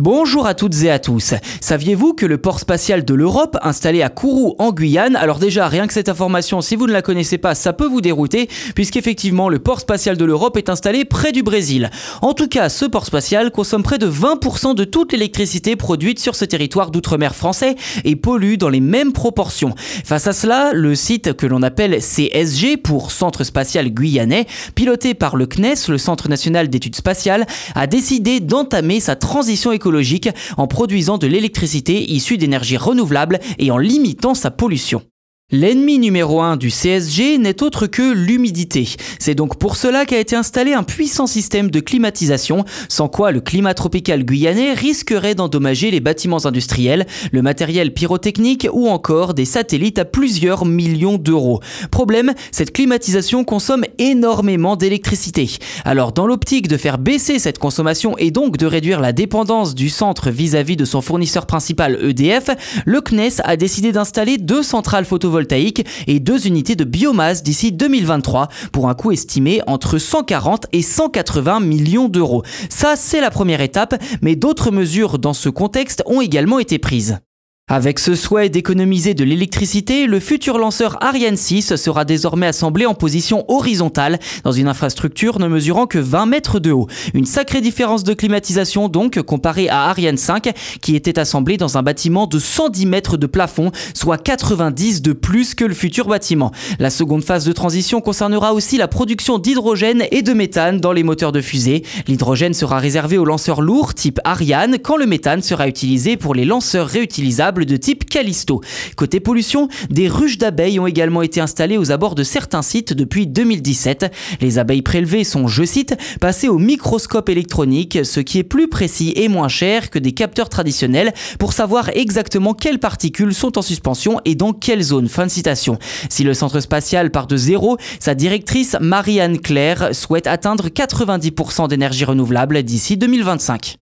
Bonjour à toutes et à tous. Saviez-vous que le port spatial de l'Europe, installé à Kourou en Guyane, alors déjà rien que cette information, si vous ne la connaissez pas, ça peut vous dérouter, puisqu'effectivement le port spatial de l'Europe est installé près du Brésil. En tout cas, ce port spatial consomme près de 20% de toute l'électricité produite sur ce territoire d'outre-mer français et pollue dans les mêmes proportions. Face à cela, le site que l'on appelle CSG pour Centre spatial guyanais, piloté par le CNES, le Centre national d'études spatiales, a décidé d'entamer sa transition écologique en produisant de l'électricité issue d'énergie renouvelable et en limitant sa pollution. L'ennemi numéro un du CSG n'est autre que l'humidité. C'est donc pour cela qu'a été installé un puissant système de climatisation, sans quoi le climat tropical guyanais risquerait d'endommager les bâtiments industriels, le matériel pyrotechnique ou encore des satellites à plusieurs millions d'euros. Problème, cette climatisation consomme énormément d'électricité. Alors dans l'optique de faire baisser cette consommation et donc de réduire la dépendance du centre vis-à-vis de son fournisseur principal EDF, le CNES a décidé d'installer deux centrales photovoltaïques et deux unités de biomasse d'ici 2023 pour un coût estimé entre 140 et 180 millions d'euros. Ça, c'est la première étape, mais d'autres mesures dans ce contexte ont également été prises. Avec ce souhait d'économiser de l'électricité, le futur lanceur Ariane 6 sera désormais assemblé en position horizontale dans une infrastructure ne mesurant que 20 mètres de haut. Une sacrée différence de climatisation donc comparée à Ariane 5 qui était assemblé dans un bâtiment de 110 mètres de plafond, soit 90 de plus que le futur bâtiment. La seconde phase de transition concernera aussi la production d'hydrogène et de méthane dans les moteurs de fusée. L'hydrogène sera réservé aux lanceurs lourds type Ariane quand le méthane sera utilisé pour les lanceurs réutilisables de type Callisto. Côté pollution, des ruches d'abeilles ont également été installées aux abords de certains sites depuis 2017. Les abeilles prélevées sont, je cite, passées au microscope électronique, ce qui est plus précis et moins cher que des capteurs traditionnels pour savoir exactement quelles particules sont en suspension et dans quelle zone. Fin de citation. Si le centre spatial part de zéro, sa directrice Marianne Claire souhaite atteindre 90% d'énergie renouvelable d'ici 2025.